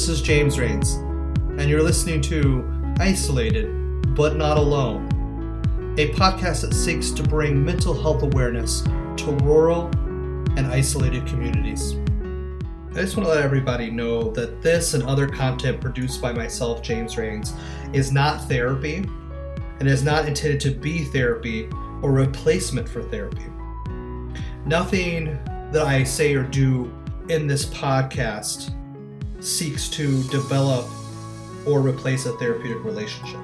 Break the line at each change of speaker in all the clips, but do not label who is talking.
This is James Rains, and you're listening to Isolated But Not Alone, a podcast that seeks to bring mental health awareness to rural and isolated communities. I just want to let everybody know that this and other content produced by myself, James Rains, is not therapy and is not intended to be therapy or replacement for therapy. Nothing that I say or do in this podcast seeks to develop or replace a therapeutic relationship.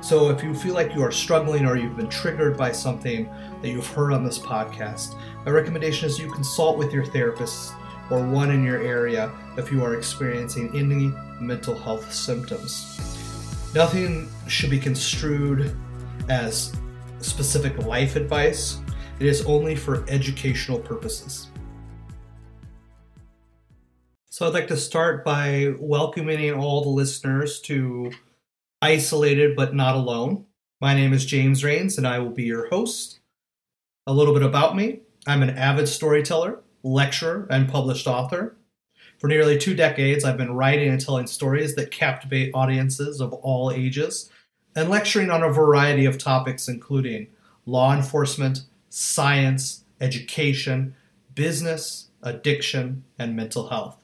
So if you feel like you are struggling or you've been triggered by something that you've heard on this podcast, my recommendation is you consult with your therapist or one in your area if you are experiencing any mental health symptoms. Nothing should be construed as specific life advice. It is only for educational purposes. So I'd like to start by welcoming all the listeners to Isolated but Not Alone. My name is James Rains and I will be your host. A little bit about me I'm an avid storyteller, lecturer, and published author. For nearly two decades, I've been writing and telling stories that captivate audiences of all ages and lecturing on a variety of topics, including law enforcement, science, education, business, addiction, and mental health.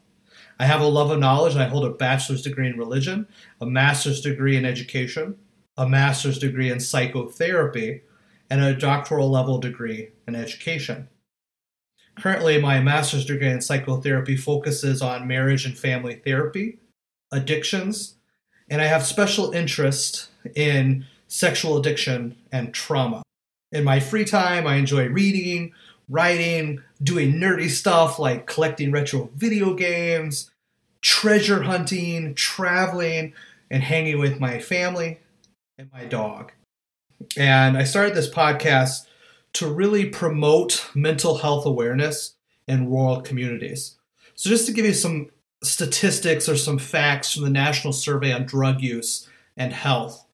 I have a love of knowledge I hold a bachelor's degree in religion, a master's degree in education, a master's degree in psychotherapy, and a doctoral level degree in education. Currently, my master's degree in psychotherapy focuses on marriage and family therapy, addictions, and I have special interest in sexual addiction and trauma. In my free time, I enjoy reading, writing, doing nerdy stuff like collecting retro video games, treasure hunting, traveling, and hanging with my family and my dog. And I started this podcast to really promote mental health awareness in rural communities. So, just to give you some statistics or some facts from the National Survey on Drug Use and Health,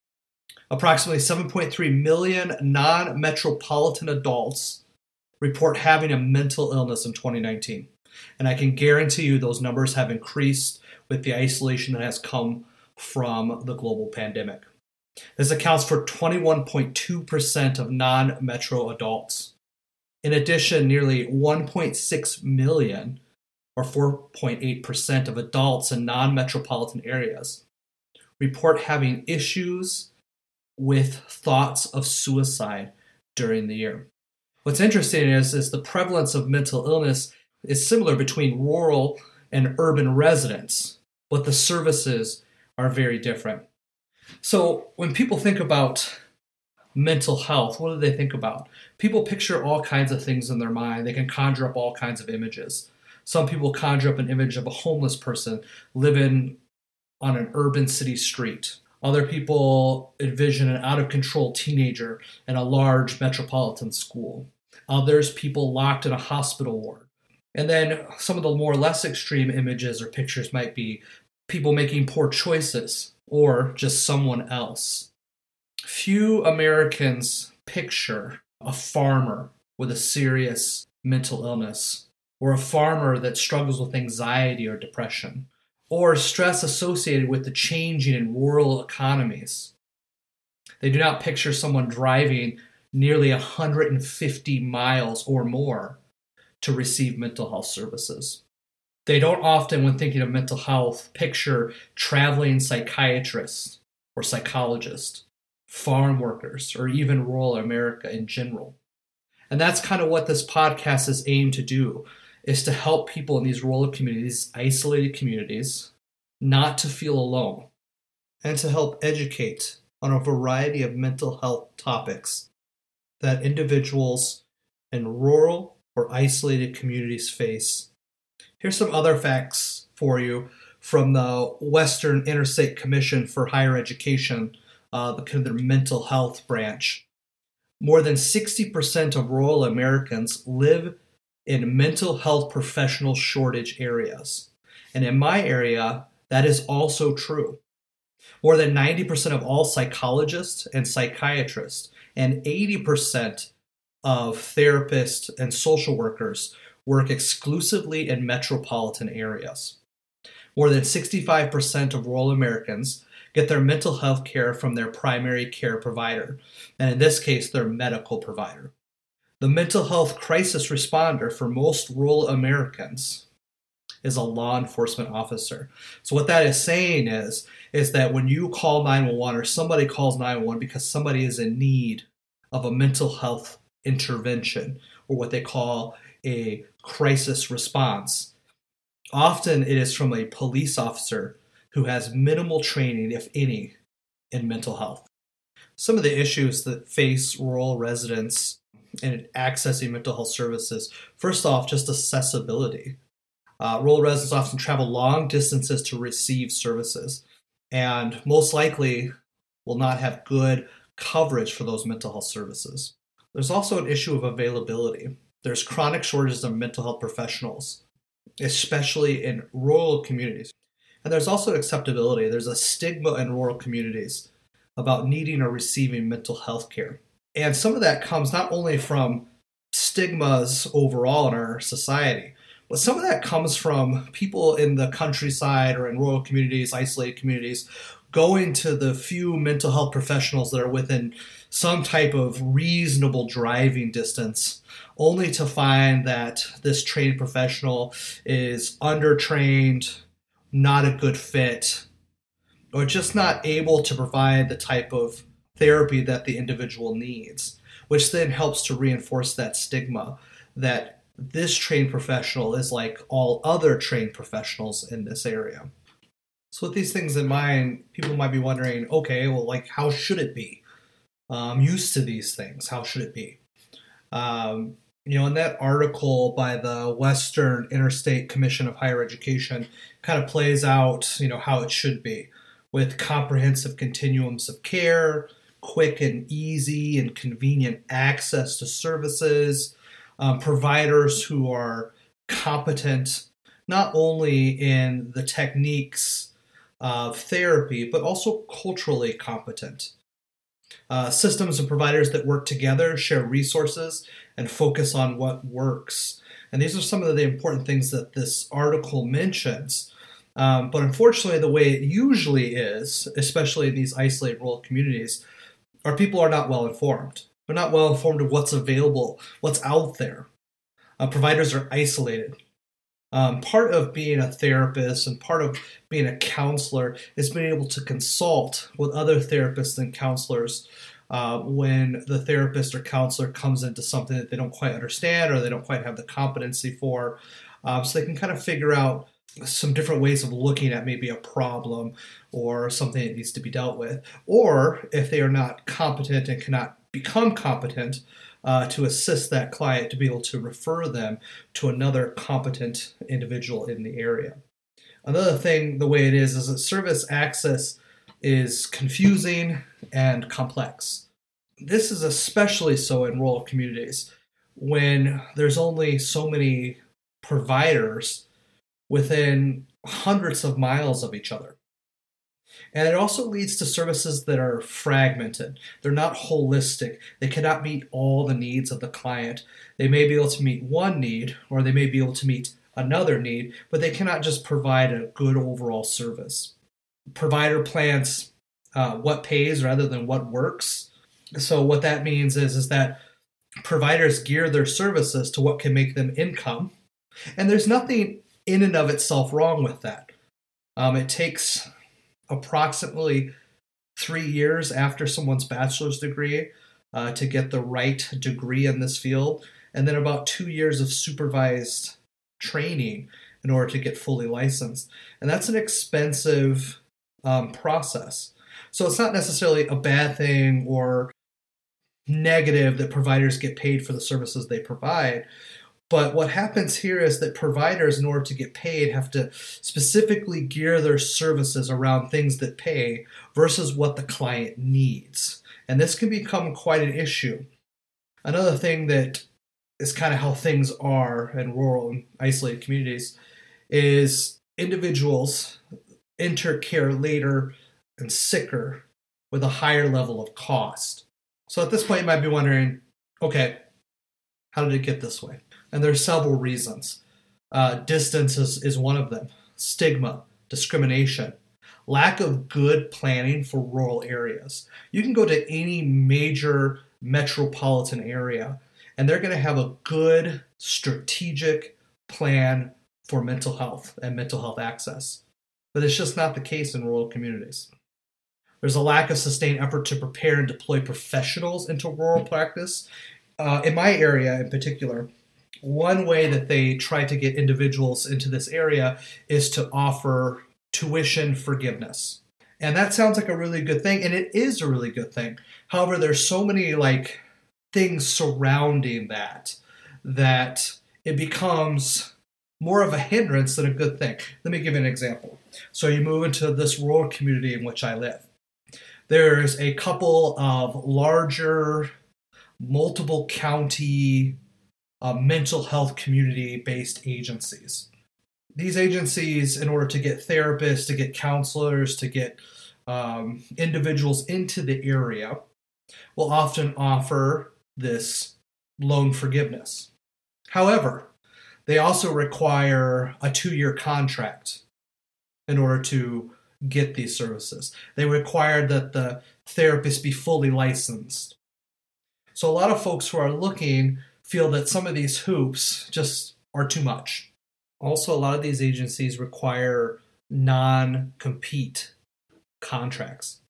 approximately 7.3 million non metropolitan adults report having a mental illness in 2019. And I can guarantee you those numbers have increased with the isolation that has come from the global pandemic. This accounts for 21.2% of non metro adults. In addition, nearly 1.6 million, or 4.8% of adults in non metropolitan areas, report having issues with thoughts of suicide during the year. What's interesting is, is the prevalence of mental illness is similar between rural and urban residents, but the services are very different. So when people think about mental health, what do they think about? People picture all kinds of things in their mind. They can conjure up all kinds of images. Some people conjure up an image of a homeless person living on an urban city street. Other people envision an out of control teenager in a large metropolitan school. Others, people locked in a hospital ward. And then some of the more less extreme images or pictures might be people making poor choices or just someone else. Few Americans picture a farmer with a serious mental illness, or a farmer that struggles with anxiety or depression, or stress associated with the changing in rural economies. They do not picture someone driving nearly 150 miles or more to receive mental health services. They don't often, when thinking of mental health, picture traveling psychiatrists or psychologists, farm workers, or even rural America in general. And that's kind of what this podcast is aimed to do is to help people in these rural communities, isolated communities, not to feel alone, and to help educate on a variety of mental health topics that individuals in rural or isolated communities face. Here's some other facts for you from the Western Interstate Commission for Higher Education, uh, the kind of their mental health branch. More than 60% of rural Americans live in mental health professional shortage areas. And in my area, that is also true. More than 90% of all psychologists and psychiatrists and 80% of therapists and social workers work exclusively in metropolitan areas. More than 65% of rural Americans get their mental health care from their primary care provider, and in this case, their medical provider. The mental health crisis responder for most rural Americans is a law enforcement officer. So what that is saying is is that when you call 911 or somebody calls 911 because somebody is in need of a mental health intervention or what they call a crisis response, often it is from a police officer who has minimal training if any in mental health. Some of the issues that face rural residents in accessing mental health services, first off, just accessibility. Uh, rural residents often travel long distances to receive services and most likely will not have good coverage for those mental health services. There's also an issue of availability. There's chronic shortages of mental health professionals, especially in rural communities. And there's also acceptability. There's a stigma in rural communities about needing or receiving mental health care. And some of that comes not only from stigmas overall in our society, but some of that comes from people in the countryside or in rural communities, isolated communities, going to the few mental health professionals that are within some type of reasonable driving distance, only to find that this trained professional is undertrained, not a good fit, or just not able to provide the type of therapy that the individual needs, which then helps to reinforce that stigma that this trained professional is like all other trained professionals in this area. So, with these things in mind, people might be wondering okay, well, like, how should it be? I'm used to these things. How should it be? Um, you know, in that article by the Western Interstate Commission of Higher Education, kind of plays out, you know, how it should be with comprehensive continuums of care, quick and easy and convenient access to services, um, providers who are competent not only in the techniques of therapy, but also culturally competent. Uh, systems and providers that work together, share resources, and focus on what works. And these are some of the important things that this article mentions. Um, but unfortunately, the way it usually is, especially in these isolated rural communities, our people are not well informed. They're not well informed of what's available, what's out there. Uh, providers are isolated. Um, part of being a therapist and part of being a counselor is being able to consult with other therapists and counselors uh, when the therapist or counselor comes into something that they don't quite understand or they don't quite have the competency for. Um, so they can kind of figure out some different ways of looking at maybe a problem or something that needs to be dealt with. Or if they are not competent and cannot become competent uh, to assist that client to be able to refer them to another competent individual in the area. Another thing, the way it is, is that service access is confusing and complex. This is especially so in rural communities when there's only so many providers within hundreds of miles of each other. And it also leads to services that are fragmented. They're not holistic. They cannot meet all the needs of the client. They may be able to meet one need, or they may be able to meet another need, but they cannot just provide a good overall service. Provider plans uh, what pays rather than what works. So what that means is is that providers gear their services to what can make them income, and there's nothing in and of itself wrong with that. Um, it takes approximately three years after someone's bachelor's degree uh, to get the right degree in this field, and then about two years of supervised training in order to get fully licensed. And that's an expensive um, process. So it's not necessarily a bad thing or negative that providers get paid for the services they provide. But what happens here is that providers, in order to get paid, have to specifically gear their services around things that pay versus what the client needs. And this can become quite an issue. Another thing that is kind of how things are in rural and isolated communities is individuals enter care later and sicker with a higher level of cost. So at this point, you might be wondering okay, how did it get this way? And there's several reasons. Uh, distance is, is one of them. Stigma, discrimination, lack of good planning for rural areas. You can go to any major metropolitan area and they're going to have a good strategic plan for mental health and mental health access. But it's just not the case in rural communities. There's a lack of sustained effort to prepare and deploy professionals into rural practice. Uh, in my area in particular, one way that they try to get individuals into this area is to offer tuition forgiveness. And that sounds like a really good thing, and it is a really good thing. However, there's so many like things surrounding that that it becomes more of a hindrance than a good thing. Let me give you an example. So you move into this rural community in which I live. There's a couple of larger, multiple county uh, mental health community based agencies. These agencies, in order to get therapists, to get counselors, to get um, individuals into the area, will often offer this loan forgiveness. However, they also require a two year contract in order to get these services. They require that the therapist be fully licensed. So, a lot of folks who are looking feel that some of these hoops just are too much. Also, a lot of these agencies require non compete contracts.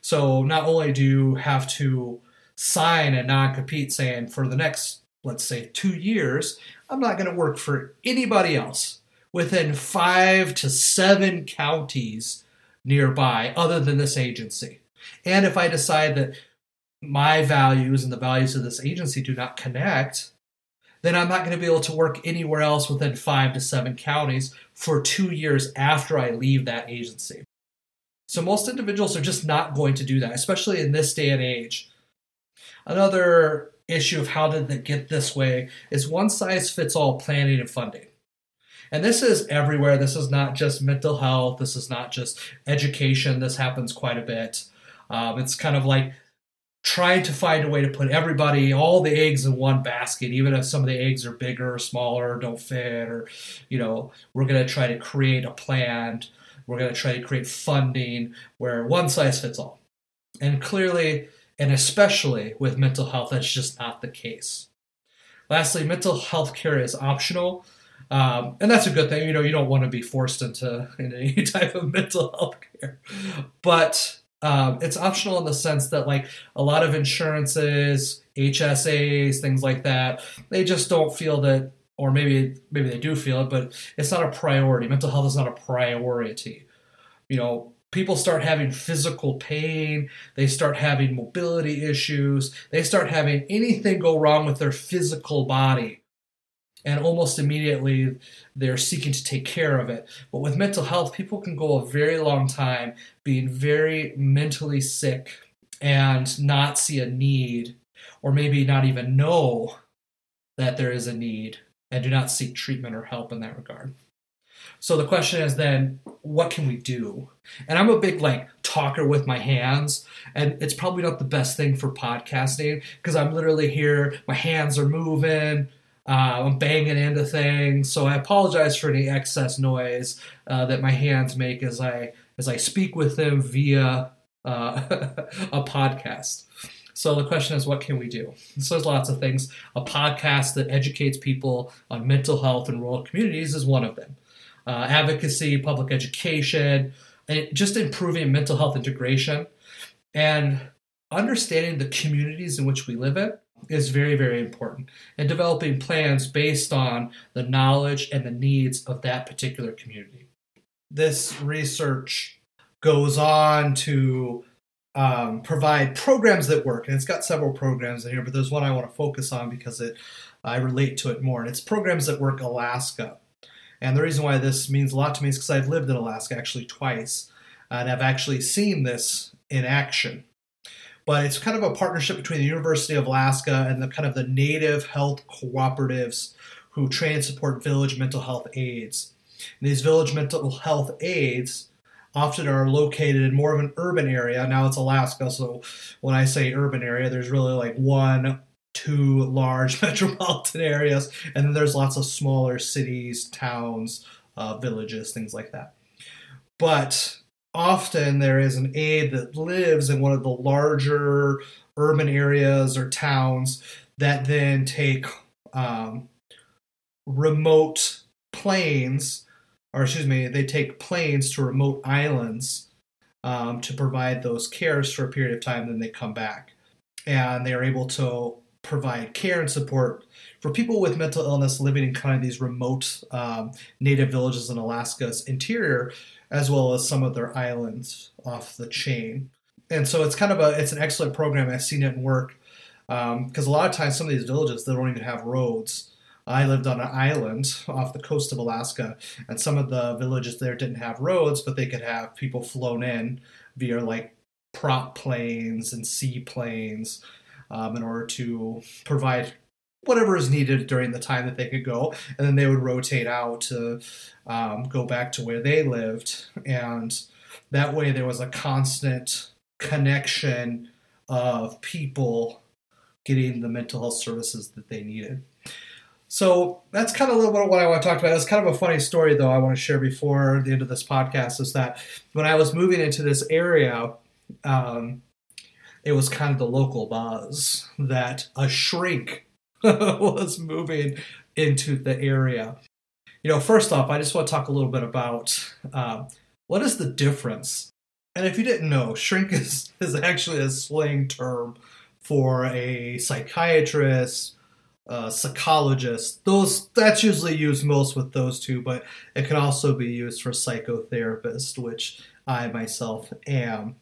So, not only do you have to sign a non compete saying for the next, let's say, two years, I'm not going to work for anybody else within five to seven counties nearby other than this agency. And if I decide that my values and the values of this agency do not connect, then I'm not going to be able to work anywhere else within five to seven counties for two years after I leave that agency. So most individuals are just not going to do that, especially in this day and age Another issue of how did it get this way is one size fits all planning and funding. And this is everywhere. This is not just mental health. This is not just education. This happens quite a bit. Um, it's kind of like trying to find a way to put everybody, all the eggs in one basket, even if some of the eggs are bigger or smaller, don't fit, or, you know, we're going to try to create a plan. We're going to try to create funding where one size fits all. And clearly, and especially with mental health, that's just not the case. Lastly, mental health care is optional. Um, and that's a good thing. You know, you don't want to be forced into, into any type of mental health care. But um, it's optional in the sense that, like, a lot of insurances, HSAs, things like that, they just don't feel that, or maybe maybe they do feel it, but it's not a priority. Mental health is not a priority. You know, people start having physical pain, they start having mobility issues, they start having anything go wrong with their physical body. And almost immediately they're seeking to take care of it. But with mental health, people can go a very long time being very mentally sick and not see a need, or maybe not even know that there is a need and do not seek treatment or help in that regard. So the question is then, what can we do? And I'm a big like talker with my hands, and it's probably not the best thing for podcasting because I'm literally here, my hands are moving. Uh, I'm banging into things, so I apologize for any excess noise uh, that my hands make as I as I speak with them via uh, a podcast. So the question is, what can we do? So there's lots of things. A podcast that educates people on mental health in rural communities is one of them uh, advocacy, public education, and just improving mental health integration and understanding the communities in which we live in is very, very important. And developing plans based on the knowledge and the needs of that particular community. This research goes on to um, provide programs that work, and it's got several programs in here, but there's one I want to focus on because it I relate to it more, and it's programs that work Alaska. And the reason why this means a lot to me is because I've lived in Alaska actually twice, and I've actually seen this in action. But it's kind of a partnership between the University of Alaska and the kind of the native health cooperatives who train and support village mental health aides. And these village mental health aides often are located in more of an urban area. Now it's Alaska, so when I say urban area, there's really like one two large metropolitan areas, and then there's lots of smaller cities, towns, uh, villages, things like that. but often there is an aide that lives in one of the larger urban areas or towns that then take um, remote planes, or excuse me, they take planes to remote islands um, to provide those cares for a period of time, then they come back. And they are able to provide care and support for people with mental illness living in kind of these remote um, native villages in Alaska's interior, as well as some of their islands off the chain. And so it's kind of a it's an excellent program. I've seen it work because um, a lot of times some of these villages they don't even have roads. I lived on an island off the coast of Alaska, and some of the villages there didn't have roads, but they could have people flown in via like prop planes and seaplanes um, in order to provide whatever is needed during the time that they could go, and then they would rotate out to um, go back to where they lived, and that way there was a constant connection of people getting the mental health services that they needed. So that's kind of a little bit of what I want to talk about. It's kind of a funny story, though, I want to share before the end of this podcast is that when I was moving into this area, um, it was kind of the local buzz that a shrink was moving into the area. You know, first off, I just want to talk a little bit about um, what is the difference. And if you didn't know, shrink is, is actually a slang term for a psychiatrist, uh, psychologist. Those that's usually used most with those two, but it can also be used for psychotherapist, which I myself am.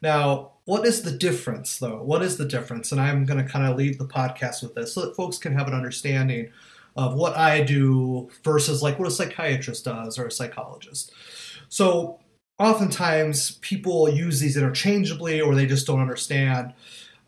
Now, what is the difference, though? What is the difference? And I'm going to kind of leave the podcast with this so that folks can have an understanding of what I do versus like what a psychiatrist does or a psychologist. So, oftentimes people use these interchangeably or they just don't understand,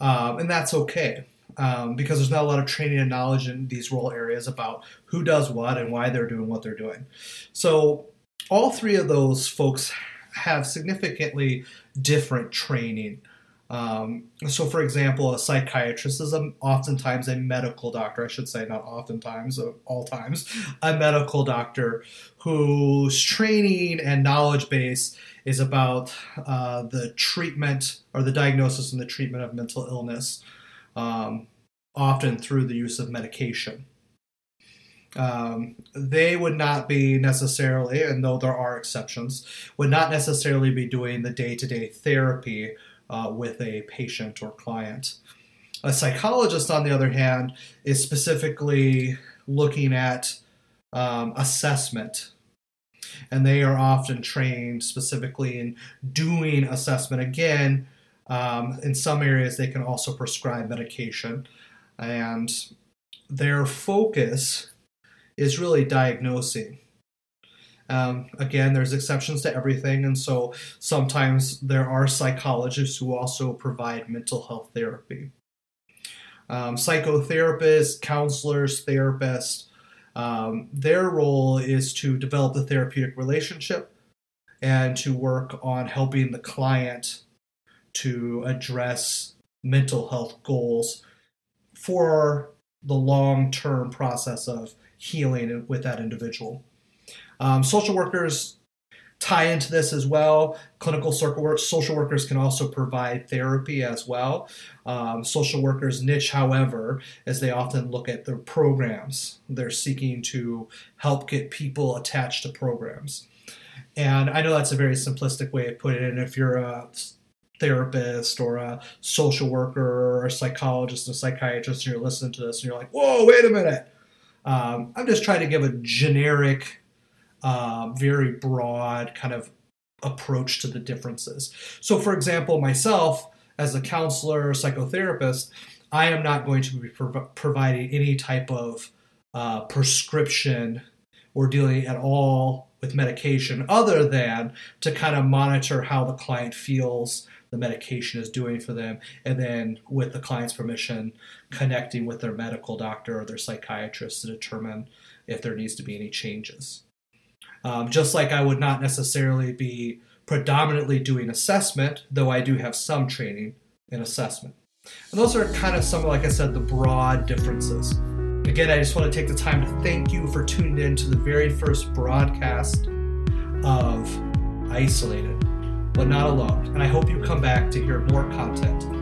um, and that's okay um, because there's not a lot of training and knowledge in these role areas about who does what and why they're doing what they're doing. So, all three of those folks have significantly different training. Um, so, for example, a psychiatrist is a, oftentimes a medical doctor, I should say, not oftentimes, all times, a medical doctor whose training and knowledge base is about uh, the treatment or the diagnosis and the treatment of mental illness um, often through the use of medication. Um, they would not be necessarily, and though there are exceptions, would not necessarily be doing the day to day therapy uh, with a patient or client. A psychologist, on the other hand, is specifically looking at um, assessment. And they are often trained specifically in doing assessment. Again, um, in some areas, they can also prescribe medication, and their focus is really diagnosing. Um, again, there's exceptions to everything, and so sometimes there are psychologists who also provide mental health therapy. Um, psychotherapists, counselors, therapists, um, their role is to develop the therapeutic relationship and to work on helping the client to address mental health goals for the long term process of healing with that individual. Um, social workers tie into this as well. Clinical work, social workers can also provide therapy as well. Um, social workers' niche, however, is they often look at their programs. They're seeking to help get people attached to programs. And I know that's a very simplistic way of putting it. And if you're a therapist or a social worker or a psychologist or a psychiatrist and you're listening to this and you're like, whoa, wait a minute. Um, I'm just trying to give a generic, uh, very broad kind of approach to the differences. So, for example, myself as a counselor or psychotherapist, I am not going to be prov- providing any type of uh, prescription or dealing at all with medication other than to kind of monitor how the client feels the medication is doing for them, and then with the client's permission, connecting with their medical doctor or their psychiatrist to determine if there needs to be any changes. Um, just like I would not necessarily be predominantly doing assessment, though I do have some training in assessment. And those are kind of some, like I said, the broad differences. Again, I just want to take the time to thank you for tuning in to the very first broadcast of isolated, but not alone. And I hope you come back to hear more content